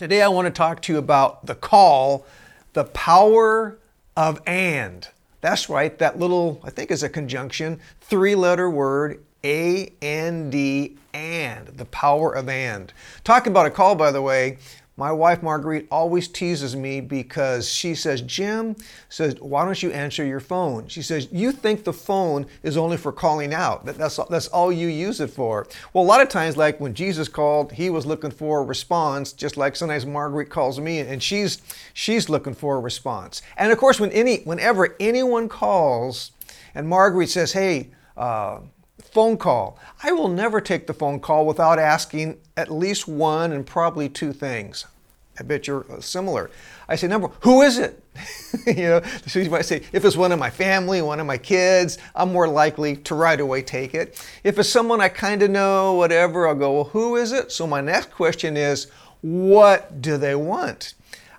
Today I want to talk to you about the call, the power of and. That's right, that little, I think is a conjunction, three letter word, A N D, and, the power of and. Talking about a call, by the way, my wife Marguerite always teases me because she says, Jim says, why don't you answer your phone? She says, you think the phone is only for calling out. That, that's, that's all you use it for. Well, a lot of times, like when Jesus called, he was looking for a response, just like sometimes Marguerite calls me and she's, she's looking for a response. And of course, when any, whenever anyone calls and Marguerite says, hey, uh, phone call. I will never take the phone call without asking at least one and probably two things. I bet you're uh, similar. I say, number, one, who is it? you know, so you might say, if it's one of my family, one of my kids, I'm more likely to right away take it. If it's someone I kind of know, whatever, I'll go, well, who is it? So my next question is, what do they want?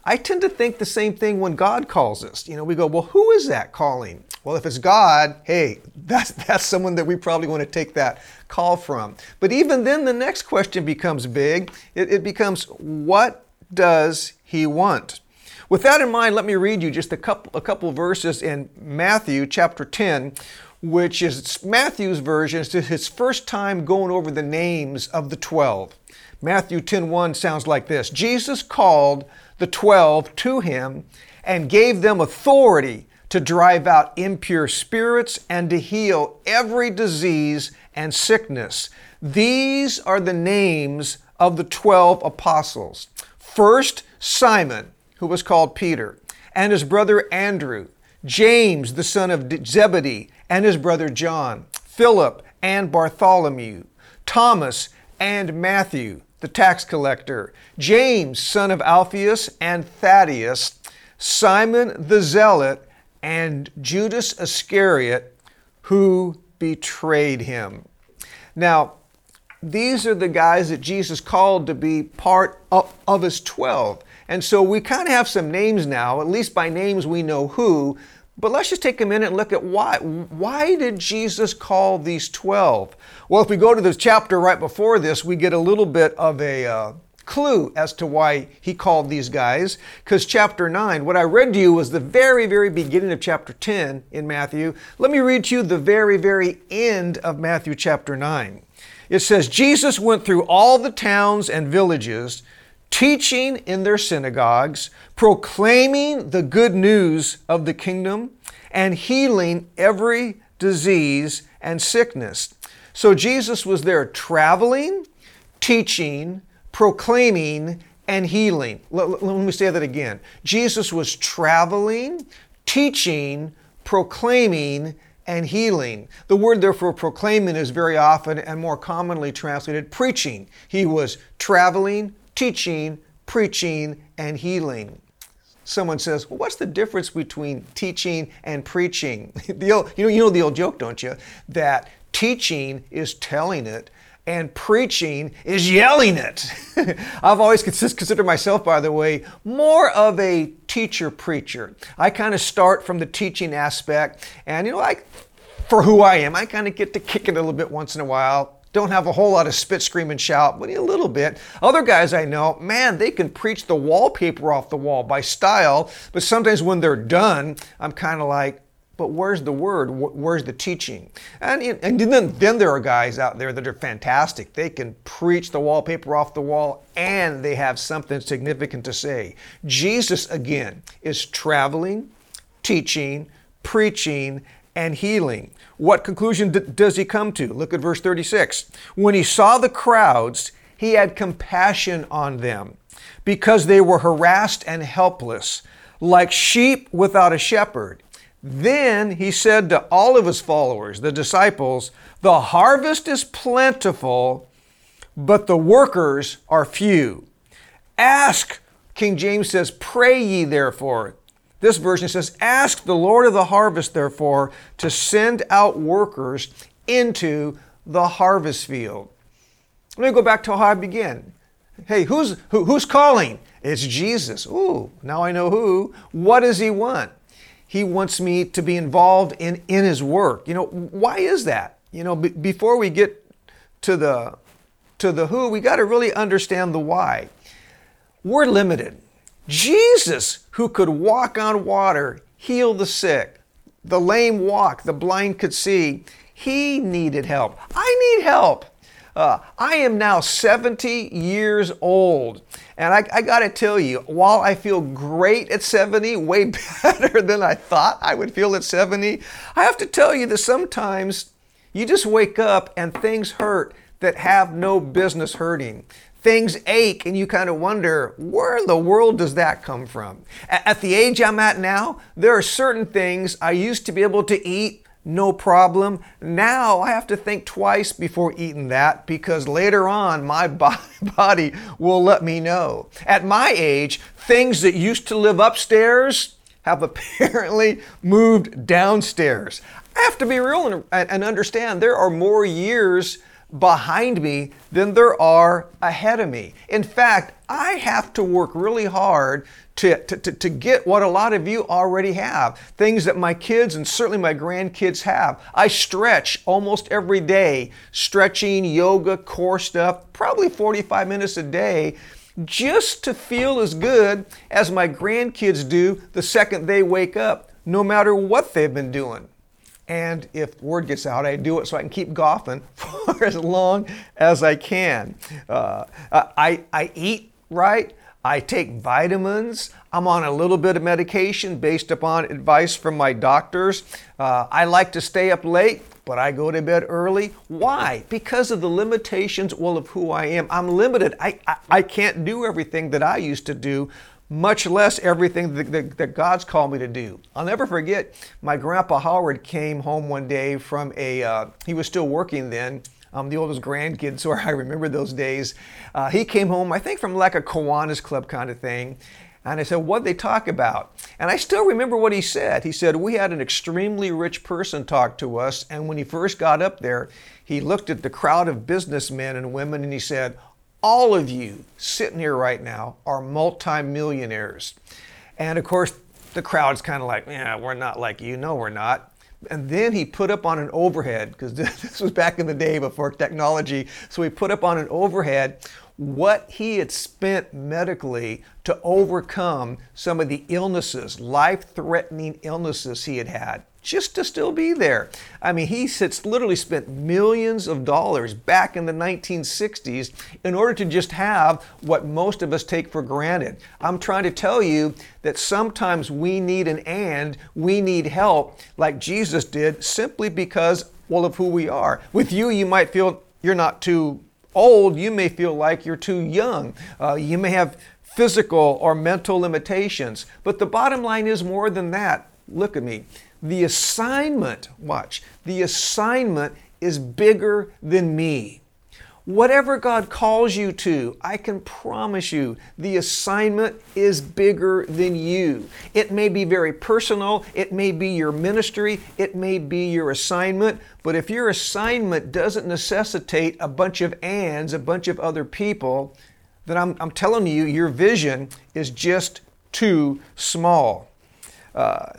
I tend to think the same thing when God calls us. You know, we go, well, who is that calling? Well, if it's God, hey, that's, that's someone that we probably want to take that call from. But even then, the next question becomes big. It, it becomes, what does he want? With that in mind, let me read you just a couple, a couple verses in Matthew chapter 10, which is Matthew's version. It's his first time going over the names of the 12. Matthew 10:1 sounds like this. Jesus called the 12 to him and gave them authority to drive out impure spirits and to heal every disease and sickness. These are the names of the 12 apostles. First, Simon, who was called Peter, and his brother Andrew, James, the son of Zebedee, and his brother John, Philip and Bartholomew, Thomas and Matthew, the tax collector, James, son of Alphaeus and Thaddeus, Simon the zealot, and Judas Iscariot, who betrayed him. Now, these are the guys that Jesus called to be part of, of his 12. And so we kind of have some names now, at least by names we know who, but let's just take a minute and look at why. Why did Jesus call these 12? Well, if we go to the chapter right before this, we get a little bit of a uh, clue as to why he called these guys. Because chapter 9, what I read to you was the very, very beginning of chapter 10 in Matthew. Let me read to you the very, very end of Matthew chapter 9. It says, Jesus went through all the towns and villages, teaching in their synagogues, proclaiming the good news of the kingdom, and healing every disease and sickness. So Jesus was there traveling, teaching, proclaiming, and healing. Let, let, me say that again. Jesus was traveling, teaching, proclaiming, and healing. The word, therefore, proclaiming is very often and more commonly translated preaching. He was traveling, teaching, preaching, and healing. Someone says, well, what's the difference between teaching and preaching? the old, you, know, you know the old joke, don't you? That teaching is telling it and preaching is yelling it. I've always considered myself, by the way, more of a teacher preacher. I kind of start from the teaching aspect, and you know, like for who I am, I kind of get to kick it a little bit once in a while. Don't have a whole lot of spit, scream, and shout, but a little bit. Other guys I know, man, they can preach the wallpaper off the wall by style, but sometimes when they're done, I'm kind of like, but where's the word? Where's the teaching? And, and then, then there are guys out there that are fantastic. They can preach the wallpaper off the wall and they have something significant to say. Jesus, again, is traveling, teaching, preaching, and healing. What conclusion d- does he come to? Look at verse 36. When he saw the crowds, he had compassion on them because they were harassed and helpless, like sheep without a shepherd. Then he said to all of his followers, the disciples, The harvest is plentiful, but the workers are few. Ask, King James says, Pray ye therefore. This version says, Ask the Lord of the harvest, therefore, to send out workers into the harvest field. Let me go back to how I began. Hey, who's, who, who's calling? It's Jesus. Ooh, now I know who. What does he want? He wants me to be involved in, in his work. You know, why is that? You know, b- before we get to the to the who, we got to really understand the why. we're limited. Jesus, who could walk on water, heal the sick, the lame walk, the blind could see, he needed help. I need help. Uh, I am now 70 years old. And I, I got to tell you, while I feel great at 70, way better than I thought I would feel at 70, I have to tell you that sometimes you just wake up and things hurt that have no business hurting. Things ache, and you kind of wonder, where in the world does that come from? At the age I'm at now, there are certain things I used to be able to eat no problem. Now I have to think twice before eating that because later on my body will let me know. At my age, things that used to live upstairs have apparently moved downstairs. I have to be real and, understand there are more years behind me than there are ahead of me. In fact, I have to work really hard to, to, to, to, get what a lot of you already have. Things that my kids and certainly my grandkids have. I stretch almost every day, stretching, yoga, core stuff, probably 45 minutes a day, just to feel as good as my grandkids do the second they wake up, no matter what they've been doing. And if word gets out, I do it so I can keep golfing for as long as I can. Uh, I, I eat right. I take vitamins. I'm on a little bit of medication based upon advice from my doctors. Uh, I like to stay up late, but I go to bed early. Why? Because of the limitations, well, of who I am. I'm limited. I, I, I can't do everything that I used to do much less everything that, that, that, God's called me to do. I'll never forget my grandpa Howard came home one day from a, uh, he was still working then. I'm the oldest grandkid, so I remember those days. Uh, he came home, I think, from like a Kiwanis Club kind of thing. And I said, What'd they talk about? And I still remember what he said. He said, We had an extremely rich person talk to us. And when he first got up there, he looked at the crowd of businessmen and women and he said, all of you sitting here right now are multimillionaires. And of course, the crowd's kind of like, yeah, we're not like you. No, we're not. And then he put up on an overhead, because this was back in the day before technology. So he put up on an overhead what he had spent medically to overcome some of the illnesses, life threatening illnesses he had had just to still be there. I mean, he sits, literally spent millions of dollars back in the 1960s in order to just have what most of us take for granted. I'm trying to tell you that sometimes we need an and, we need help like Jesus did simply because, well, of who we are. With you, you might feel you're not too old, you may feel like you're too young. Uh, you may have physical or mental limitations, but the bottom line is more than that. Look at me. The assignment, watch, the assignment is bigger than me. Whatever God calls you to, I can promise you the assignment is bigger than you. It may be very personal, it may be your ministry, it may be your assignment, but if your assignment doesn't necessitate a bunch of ands, a bunch of other people, then I'm, I'm telling you, your vision is just too small. Uh,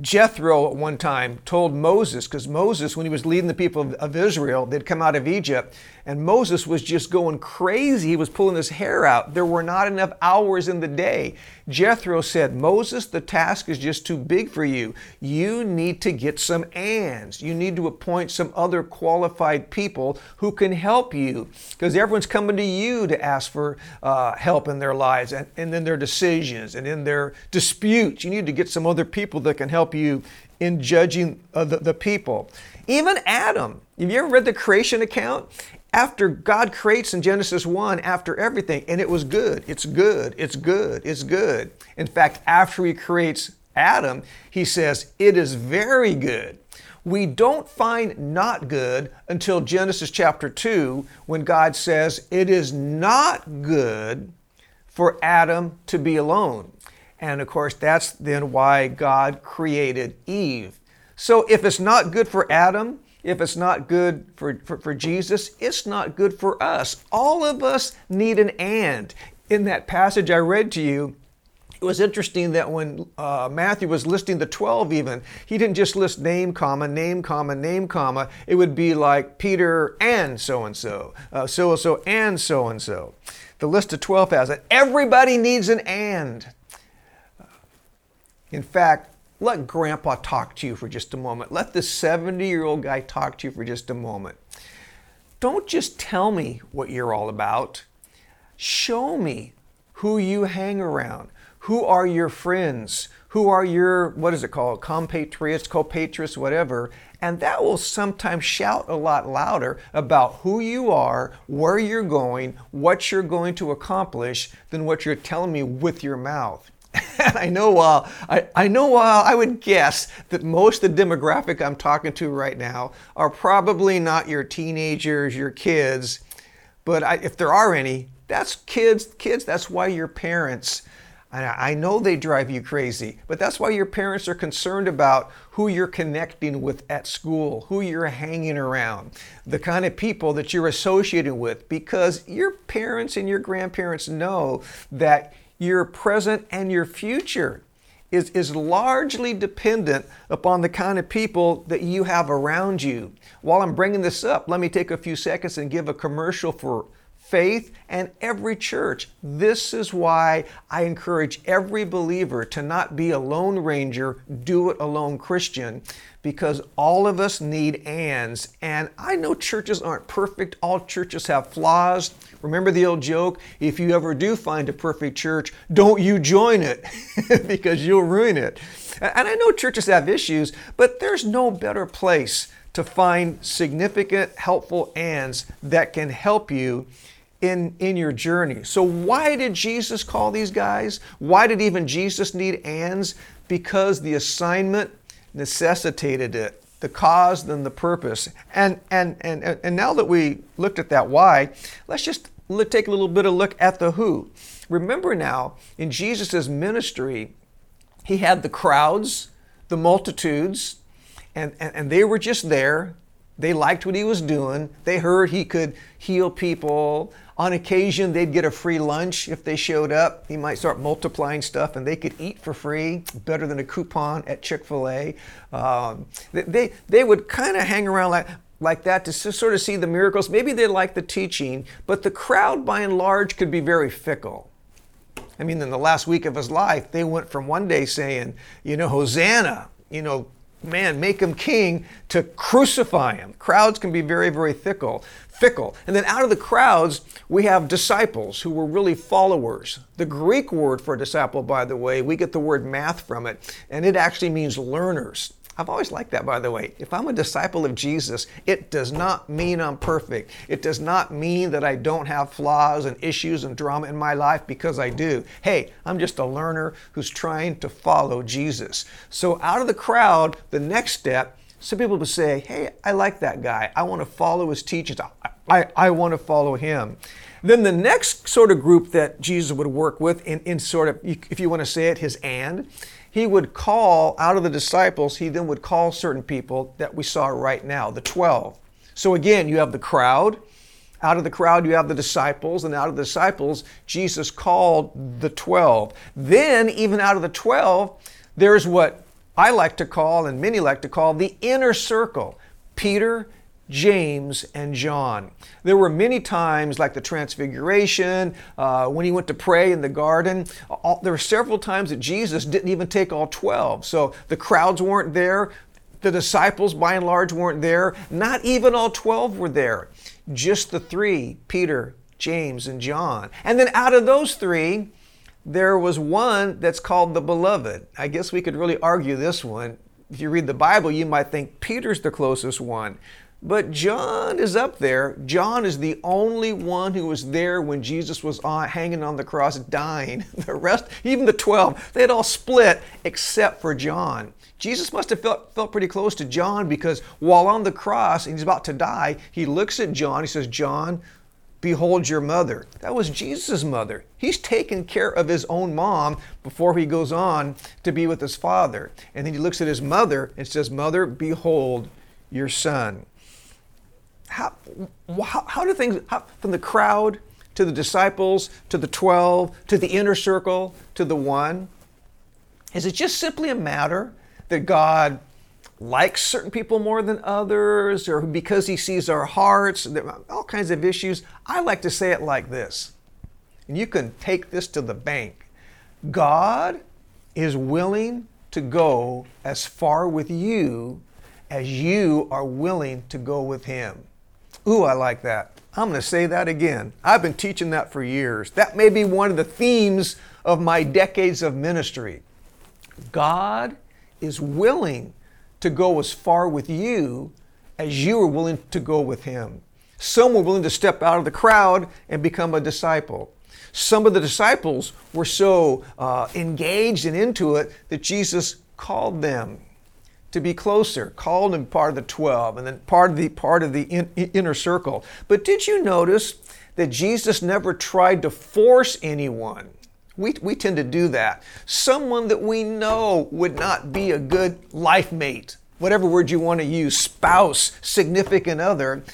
Jethro at one time told Moses, because Moses, when he was leading the people of, of, Israel, they'd come out of Egypt, and Moses was just going crazy. He was pulling his hair out. There were not enough hours in the day. Jethro said, Moses, the task is just too big for you. You need to get some ands. You need to appoint some other qualified people who can help you, because everyone's coming to you to ask for uh, help in their lives and, and in their decisions and in their disputes. You need to get some other people that can help you in judging uh, the, the people. Even Adam, have you ever read the creation account? After God creates in Genesis 1, after everything, and it was good, it's good, it's good, it's good. In fact, after he creates Adam, he says, it is very good. We don't find not good until Genesis chapter 2 when God says, it is not good for Adam to be alone. And of course, that's then why God created Eve. So if it's not good for Adam, if it's not good for, for, for, Jesus, it's not good for us. All of us need an and. In that passage I read to you, it was interesting that when uh, Matthew was listing the 12 even, he didn't just list name, comma, name, comma, name, comma. It would be like Peter and so and so, so and so, and so and so. the list of 12 has it. Everybody needs an and. In fact, let grandpa talk to you for just a moment. Let the 70 year old guy talk to you for just a moment. Don't just tell me what you're all about. Show me who you hang around. Who are your friends? Who are your, what is it called, compatriots, compatriots, whatever. And that will sometimes shout a lot louder about who you are, where you're going, what you're going to accomplish than what you're telling me with your mouth. And I know I, I know I would guess that most of the demographic I'm talking to right now are probably not your teenagers, your kids, but I, if there are any, that's kids. Kids, that's why your parents. I know they drive you crazy, but that's why your parents are concerned about who you're connecting with at school, who you're hanging around, the kind of people that you're associating with, because your parents and your grandparents know that your present and your future is, is largely dependent upon the kind of people that you have around you. While I'm bringing this up, let me take a few seconds and give a commercial for faith and every church. This is why I encourage every believer to not be a lone ranger, do it alone Christian, because all of us need ands. And I know churches aren't perfect, all churches have flaws. Remember the old joke? If you ever do find a perfect church, don't you join it because you'll ruin it. And I know churches have issues, but there's no better place to find significant, helpful ands that can help you in, in your journey. So, why did Jesus call these guys? Why did even Jesus need ands? Because the assignment necessitated it the cause than the purpose. And, and, and, and now that we looked at that why, let's just take a little bit of look at the who. Remember now, in Jesus' ministry, he had the crowds, the multitudes, and, and, and they were just there. They liked what he was doing. They heard he could heal people. On occasion, they'd get a free lunch if they showed up. He might start multiplying stuff and they could eat for free, better than a coupon at Chick fil A. Um, they, they would kind of hang around like, like that to sort of see the miracles. Maybe they liked the teaching, but the crowd by and large could be very fickle. I mean, in the last week of his life, they went from one day saying, you know, Hosanna, you know, man, make him king, to crucify him. Crowds can be very, very fickle fickle. And then out of the crowds, we have disciples who were really followers. The Greek word for disciple, by the way, we get the word math from it, and it actually means learners. I've always liked that, by the way. If I'm a disciple of Jesus, it does not mean I'm perfect. It does not mean that I don't have flaws and issues and drama in my life because I do. Hey, I'm just a learner who's trying to follow Jesus. So, out of the crowd, the next step some people would say, hey, I like that guy. I want to follow his teachings. I, I, I want to follow him. Then the next sort of group that Jesus would work with, in, in sort of, if you want to say it, his and, he would call out of the disciples, he then would call certain people that we saw right now, the 12. So again, you have the crowd. Out of the crowd, you have the disciples, and out of the disciples, Jesus called the 12. Then, even out of the 12, there's what I like to call, and many like to call, the inner circle Peter, James, and John. There were many times, like the Transfiguration, uh, when he went to pray in the garden, all, there were several times that Jesus didn't even take all 12. So the crowds weren't there, the disciples, by and large, weren't there. Not even all 12 were there, just the three Peter, James, and John. And then out of those three, there was one that's called the beloved. I guess we could really argue this one. If you read the Bible, you might think Peter's the closest one. But John is up there. John is the only one who was there when Jesus was on, hanging on the cross, dying. The rest, even the 12, they had all split except for John. Jesus must have felt, felt pretty close to John because while on the cross and he's about to die, he looks at John. He says, John, Behold your mother. That was Jesus' mother. He's taken care of his own mom before he goes on to be with his father. And then he looks at his mother and says, Mother, behold your son. How, how, how do things, how, from the crowd to the disciples to the 12 to the inner circle to the one, is it just simply a matter that God likes certain people more than others, or because he sees our hearts, all kinds of issues. I like to say it like this and you can take this to the bank. God is willing to go as far with you as you are willing to go with Him. Ooh, I like that. I'm going to say that again. I've been teaching that for years. That may be one of the themes of my decades of ministry. God is willing to go as far with you as you are willing to go with Him. Some were willing to step out of the crowd and become a disciple. Some of the disciples were so uh, engaged and into it that Jesus called them to be closer, called them part of the 12 and then part of the part of the in, inner circle. But did you notice that Jesus never tried to force anyone? We, we tend to do that. Someone that we know would not be a good life mate, whatever word you want to use, spouse, significant other,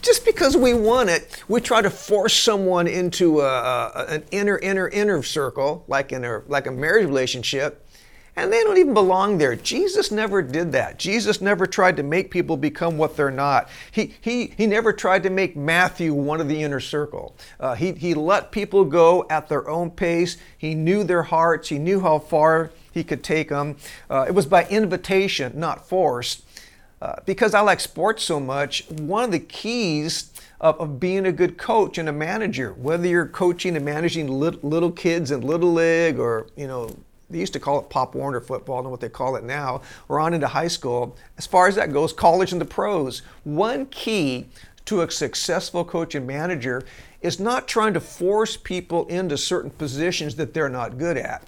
just because we want it, we try to force someone into a, a, an inner, inner, inner circle, like in a, like a marriage relationship, and they don't even belong there. Jesus never did that. Jesus never tried to make people become what they're not. He, he, he never tried to make Matthew one of the inner circle. Uh, he, he let people go at their own pace. He knew their hearts. He knew how far he could take them. Uh, it was by invitation, not force. Uh, because I like sports so much, one of the keys of, of, being a good coach and a manager, whether you're coaching and managing little, little kids in Little League or, you know, they used to call it Pop Warner football, I what they call it now, or on into high school. As far as that goes, college and the pros. One key to a successful coach and manager is not trying to force people into certain positions that they're not good at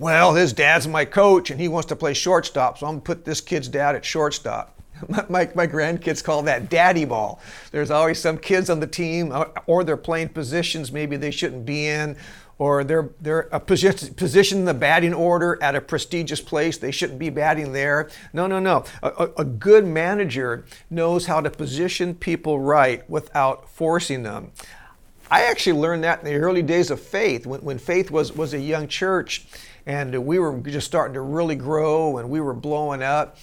well, his dad's my coach and he wants to play shortstop, so I'm to put this kid's dad at shortstop. My, my, my, grandkids call that daddy ball. There's always some kids on the team, uh, or they're playing positions maybe they shouldn't be in, or they're, they're a position, position in the batting order at a prestigious place. They shouldn't be batting there. No, no, no. A, a good manager knows how to position people right without forcing them. I actually learned that in the early days of faith, when, when faith was, was a young church and we were just starting to really grow and we were blowing up.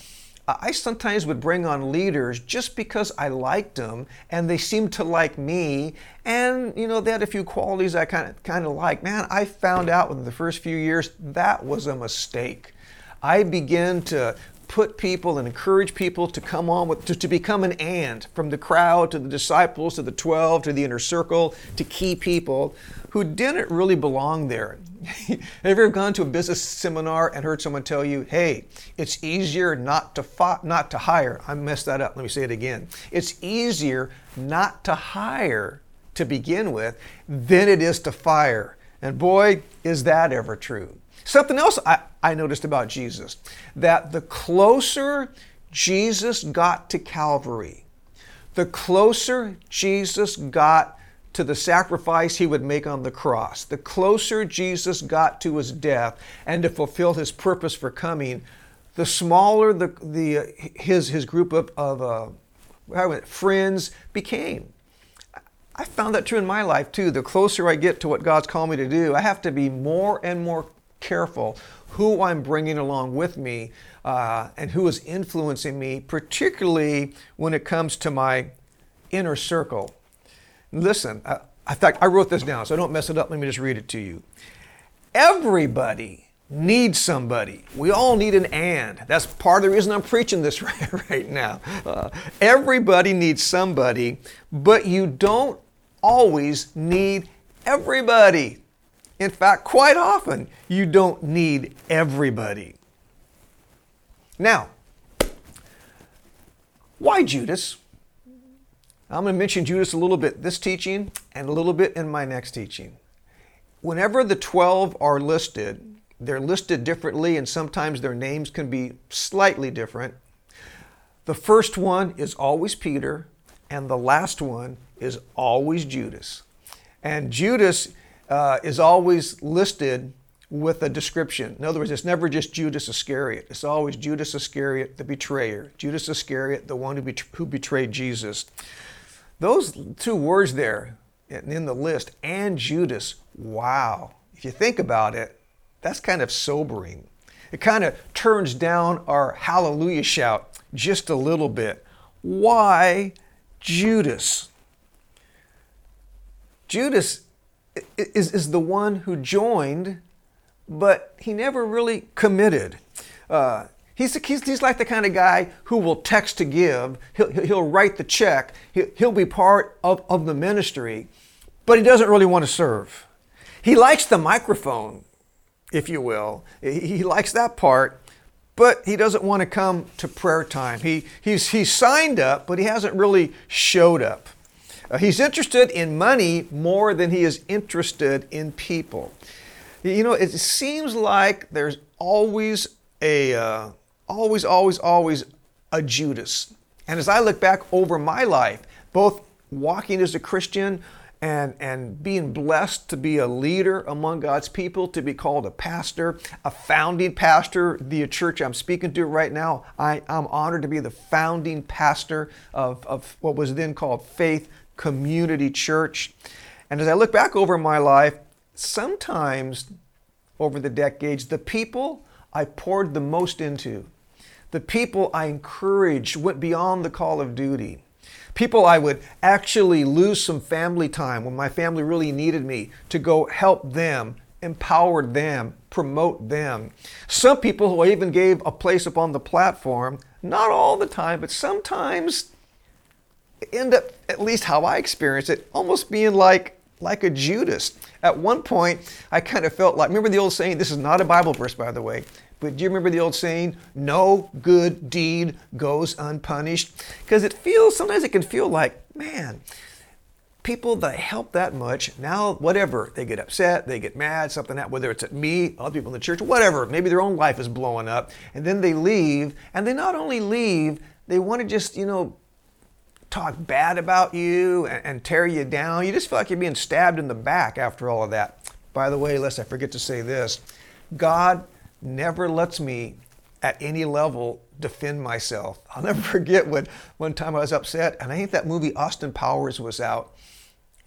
I sometimes would bring on leaders just because I liked them and they seemed to like me and you know they had a few qualities I kind of kind of like. Man, I found out within the first few years that was a mistake. I began to put people and encourage people to come on with to, to become an and from the crowd to the disciples to the 12 to the inner circle to key people who didn't really belong there. Have you ever gone to a business seminar and heard someone tell you, "Hey, it's easier not to fi- not to hire." I messed that up. Let me say it again. It's easier not to hire to begin with than it is to fire. And boy, is that ever true. Something else I, I noticed about Jesus that the closer Jesus got to Calvary, the closer Jesus got to the sacrifice he would make on the cross. The closer Jesus got to his death and to fulfill his purpose for coming, the smaller the, the, uh, his, his group of, of uh, friends became. I found that true in my life too. The closer I get to what God's called me to do, I have to be more and more careful who I'm bringing along with me uh, and who is influencing me, particularly when it comes to my inner circle. Listen, I, in fact, I wrote this down, so don't mess it up. Let me just read it to you. Everybody needs somebody. We all need an and. That's part of the reason I'm preaching this right, right now. Uh, everybody needs somebody, but you don't always need everybody. In fact, quite often, you don't need everybody. Now, why Judas? I'm going to mention Judas a little bit this teaching and a little bit in my next teaching. Whenever the 12 are listed, they're listed differently and sometimes their names can be slightly different. The first one is always Peter, and the last one is always Judas. And Judas uh, is always listed with a description. In other words, it's never just Judas Iscariot. It's always Judas Iscariot, the betrayer. Judas Iscariot, the one who, bet- who betrayed Jesus. Those two words there in the list, and Judas, wow. If you think about it, that's kind of sobering. It kind of turns down our hallelujah shout just a little bit. Why Judas? Judas is, is the one who joined, but he never really committed. Uh, he's, he's, he's like the kind of guy who will text to give, he'll, he'll write the check, he'll, he'll be part of, of the ministry, but he doesn't really want to serve. He likes the microphone, if you will. He, he likes that part, but he doesn't want to come to prayer time. He, he's, he's signed up, but he hasn't really showed up. Uh, he's interested in money more than he is interested in people. You know, it seems like there's always a, uh, always, always, always a Judas. And as I look back over my life, both walking as a Christian and, and being blessed to be a leader among God's people, to be called a pastor, a founding pastor, the church I'm speaking to right now, I, I'm honored to be the founding pastor of, of what was then called Faith Community Church. And as I look back over my life, sometimes over the decades, the people I poured the most into, the people I encouraged went beyond the call of duty people I would actually lose some family time when my family really needed me to go help them, empower them, promote them. Some people who I even gave a place up on the platform, not all the time, but sometimes end up, at least how I experienced it, almost being like like a Judas. At one point, I kind of felt like, remember the old saying, this is not a Bible verse, by the way, but do you remember the old saying, no good deed goes unpunished? Because it feels, sometimes it can feel like, man, people that help that much, now whatever, they get upset, they get mad, something that, whether it's at me, other people in the church, whatever, maybe their own life is blowing up, and then they leave, and they not only leave, they want to just, you know, talk bad about you and, and tear you down. You just feel like you're being stabbed in the back after all of that. By the way, lest I forget to say this, God never lets me at any level defend myself. I'll never forget when one time I was upset, and I think that movie Austin Powers was out.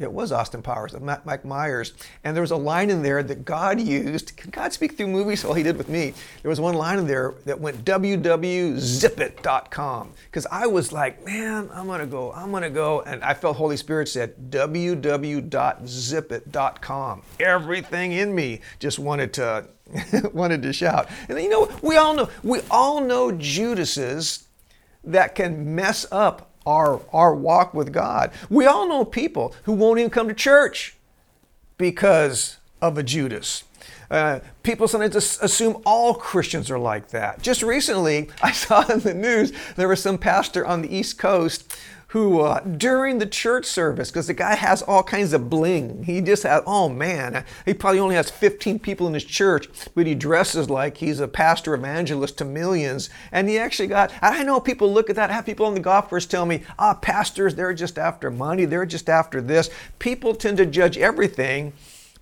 It was Austin Powers, Mike Myers. And there was a line in there that God used. Can God speak through movies? Well, He did with me. There was one line in there that went www.zipit.com. Because I was like, man, I'm to go, I'm to go. And I felt Holy Spirit said www.zipit.com. Everything in me just wanted to wanted to shout. And you know, we all know, we all know Judases that can mess up our, our walk with God. We all know people who won't even come to church because of a Judas. Uh, people sometimes assume all Christians are like that. Just recently, I saw in the news there was some pastor on the East Coast who uh, during the church service, because the guy has all kinds of bling, he just has, oh man, he probably only has 15 people in his church, but he dresses like he's a pastor evangelist to millions. And he actually got, I know people look at that, I have people on the golf course tell me, ah, pastors, they're just after money, they're just after this. People tend to judge everything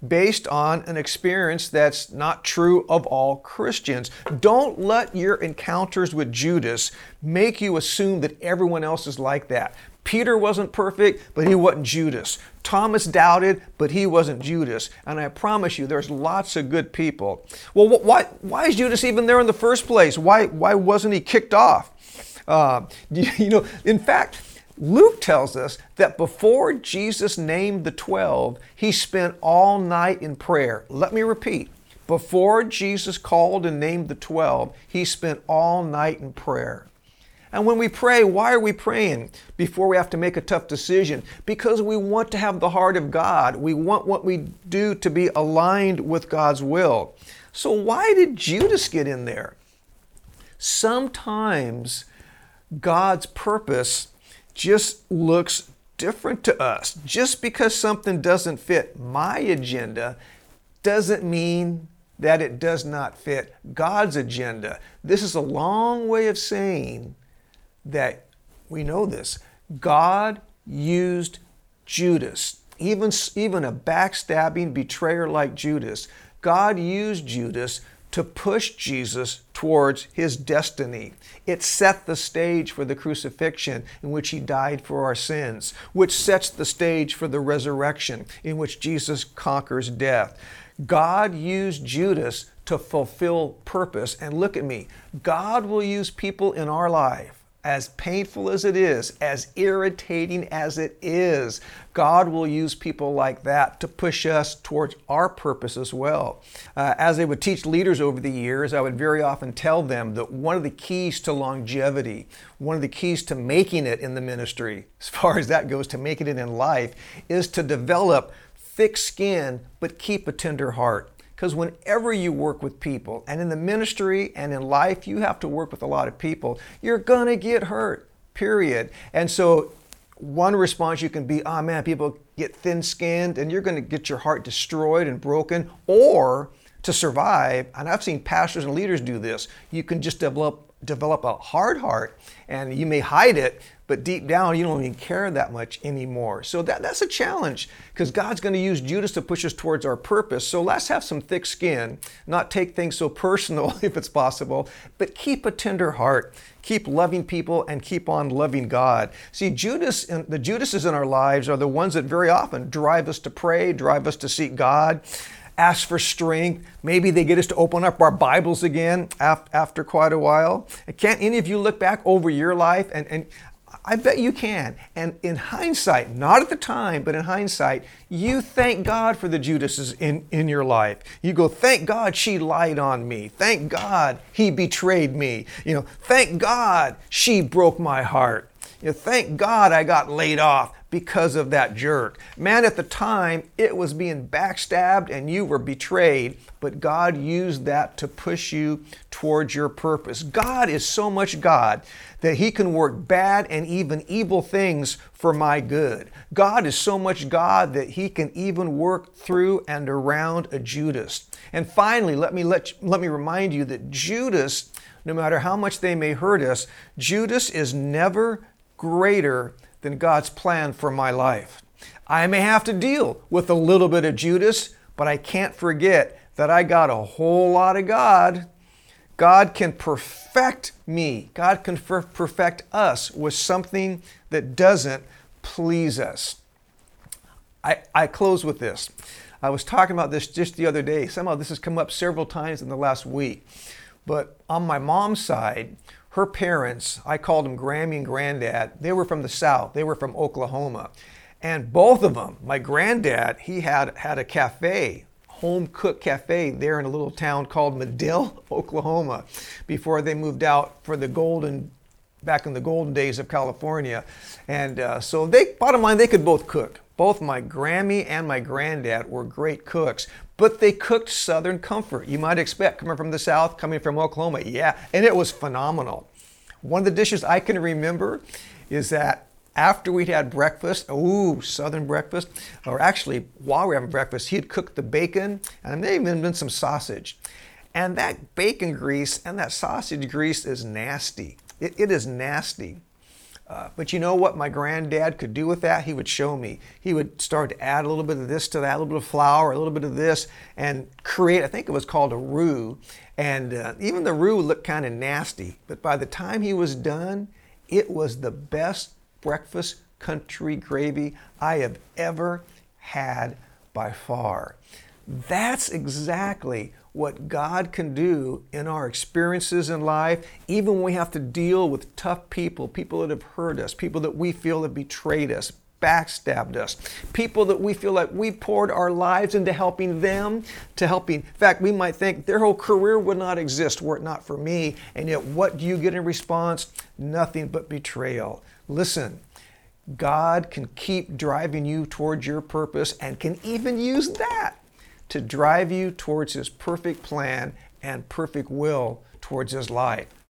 based on an experience that's not true of all Christians. Don't let your encounters with Judas make you assume that everyone else is like that. Peter wasn't perfect, but he wasn't Judas. Thomas doubted, but he wasn't Judas. And I promise you, there's lots of good people. Well, why, why is Judas even there in the first place? Why, why wasn't he kicked off? Uh, you know, in fact, Luke tells us that before Jesus named the 12, he spent all night in prayer. Let me repeat. Before Jesus called and named the 12, he spent all night in prayer. And when we pray, why are we praying before we have to make a tough decision? Because we want to have the heart of God. We want what we do to be aligned with God's will. So, why did Judas get in there? Sometimes God's purpose just looks different to us. Just because something doesn't fit my agenda doesn't mean that it does not fit God's agenda. This is a long way of saying that we know this. God used Judas, even, even a backstabbing betrayer like Judas. God used Judas to push Jesus towards his destiny. It set the stage for the crucifixion in which he died for our sins, which sets the stage for the resurrection in which Jesus conquers death. God used Judas to fulfill purpose. And look at me, God will use people in our life as painful as it is, as irritating as it is, God will use people like that to push us towards our purpose as well. Uh, as I would teach leaders over the years, I would very often tell them that one of the keys to longevity, one of the keys to making it in the ministry, as far as that goes, to making it in life, is to develop thick skin but keep a tender heart. Because whenever you work with people, and in the ministry and in life, you have to work with a lot of people, you're going to get hurt, period. And so, one response you can be, oh man, people get thin skinned, and you're going to get your heart destroyed and broken. Or to survive, and I've seen pastors and leaders do this, you can just develop develop a hard heart and you may hide it but deep down you don't even care that much anymore. So that, that's a challenge because god's going to use judas to push us towards our purpose. So let's have some thick skin not take things so personal if it's possible but keep a tender heart keep loving people and keep on loving god. See judas and the judases in our lives are the ones that very often drive us to pray drive us to seek god ask for strength. Maybe they get us to open up our Bibles again after quite a while. Can't any of you look back over your life and, and I bet you can. And in hindsight, not at the time, but in hindsight, you thank God for the Judases in, in your life. You go, thank God she lied on me. Thank God he betrayed me. You know, thank God she broke my heart. You know, thank God I got laid off because of that jerk. Man, at the time, it was being backstabbed and you were betrayed, but God used that to push you towards your purpose. God is so much God that He can work bad and even evil things for my good. God is so much God that He can even work through and around a Judas. And finally, let me, let, let me remind you that Judas, no matter how much they may hurt us, Judas is never greater than God's plan for my life. I may have to deal with a little bit of Judas, but I can't forget that I got a whole lot of God. God can perfect me. God can perfect us with something that doesn't please us. I, I close with this. I was talking about this just the other day. Somehow this has come up several times in the last week. But on my mom's side, her parents, I called them Grammy and Granddad, they were from the South. They were from Oklahoma. And both of them, my granddad, he had, had a cafe, home cooked cafe there in a little town called Madill, Oklahoma, before they moved out for the golden, back in the golden days of California. And uh, so they, bottom line, they could both cook. Both my Grammy and my granddad were great cooks, but they cooked Southern comfort. You might expect coming from the South, coming from Oklahoma. Yeah, and it was phenomenal. One of the dishes I can remember is that after we'd had breakfast, ooh, Southern breakfast, or actually while we were having breakfast, he had cooked the bacon and there even been some sausage. And that bacon grease and that sausage grease is nasty. it, it is nasty. Uh, but you know what my granddad could do with that? He would show me. He would start to add a little bit of this to that, a little bit of flour, a little bit of this, and create, I think it was called a roux. And uh, even the roux looked kind of nasty. But by the time he was done, it was the best breakfast country gravy I have ever had by far. That's exactly what God can do in our experiences in life, even when we have to deal with tough people, people that have hurt us, people that we feel have betrayed us, backstabbed us, people that we feel like we poured our lives into helping them, to helping. In fact, we might think their whole career would not exist were it not for me. And yet, what do you get in response? Nothing but betrayal. Listen, God can keep driving you towards your purpose and can even use that to drive you towards His perfect plan and perfect will towards His life.